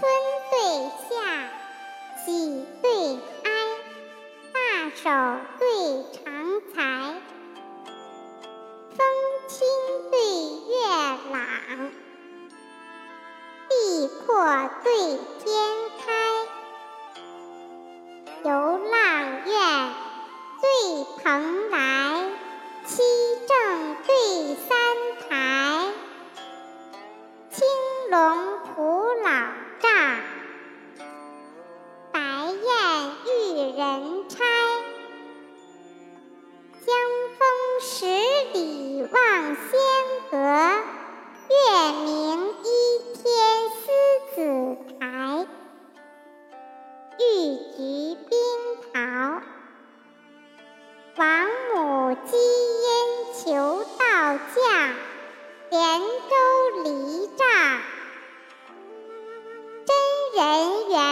春对夏喜对哀大手对长才风清对月朗地阔对天开游浪苑对蓬莱七正对三台青龙玉菊冰桃王母基因求道降连州离诈真人缘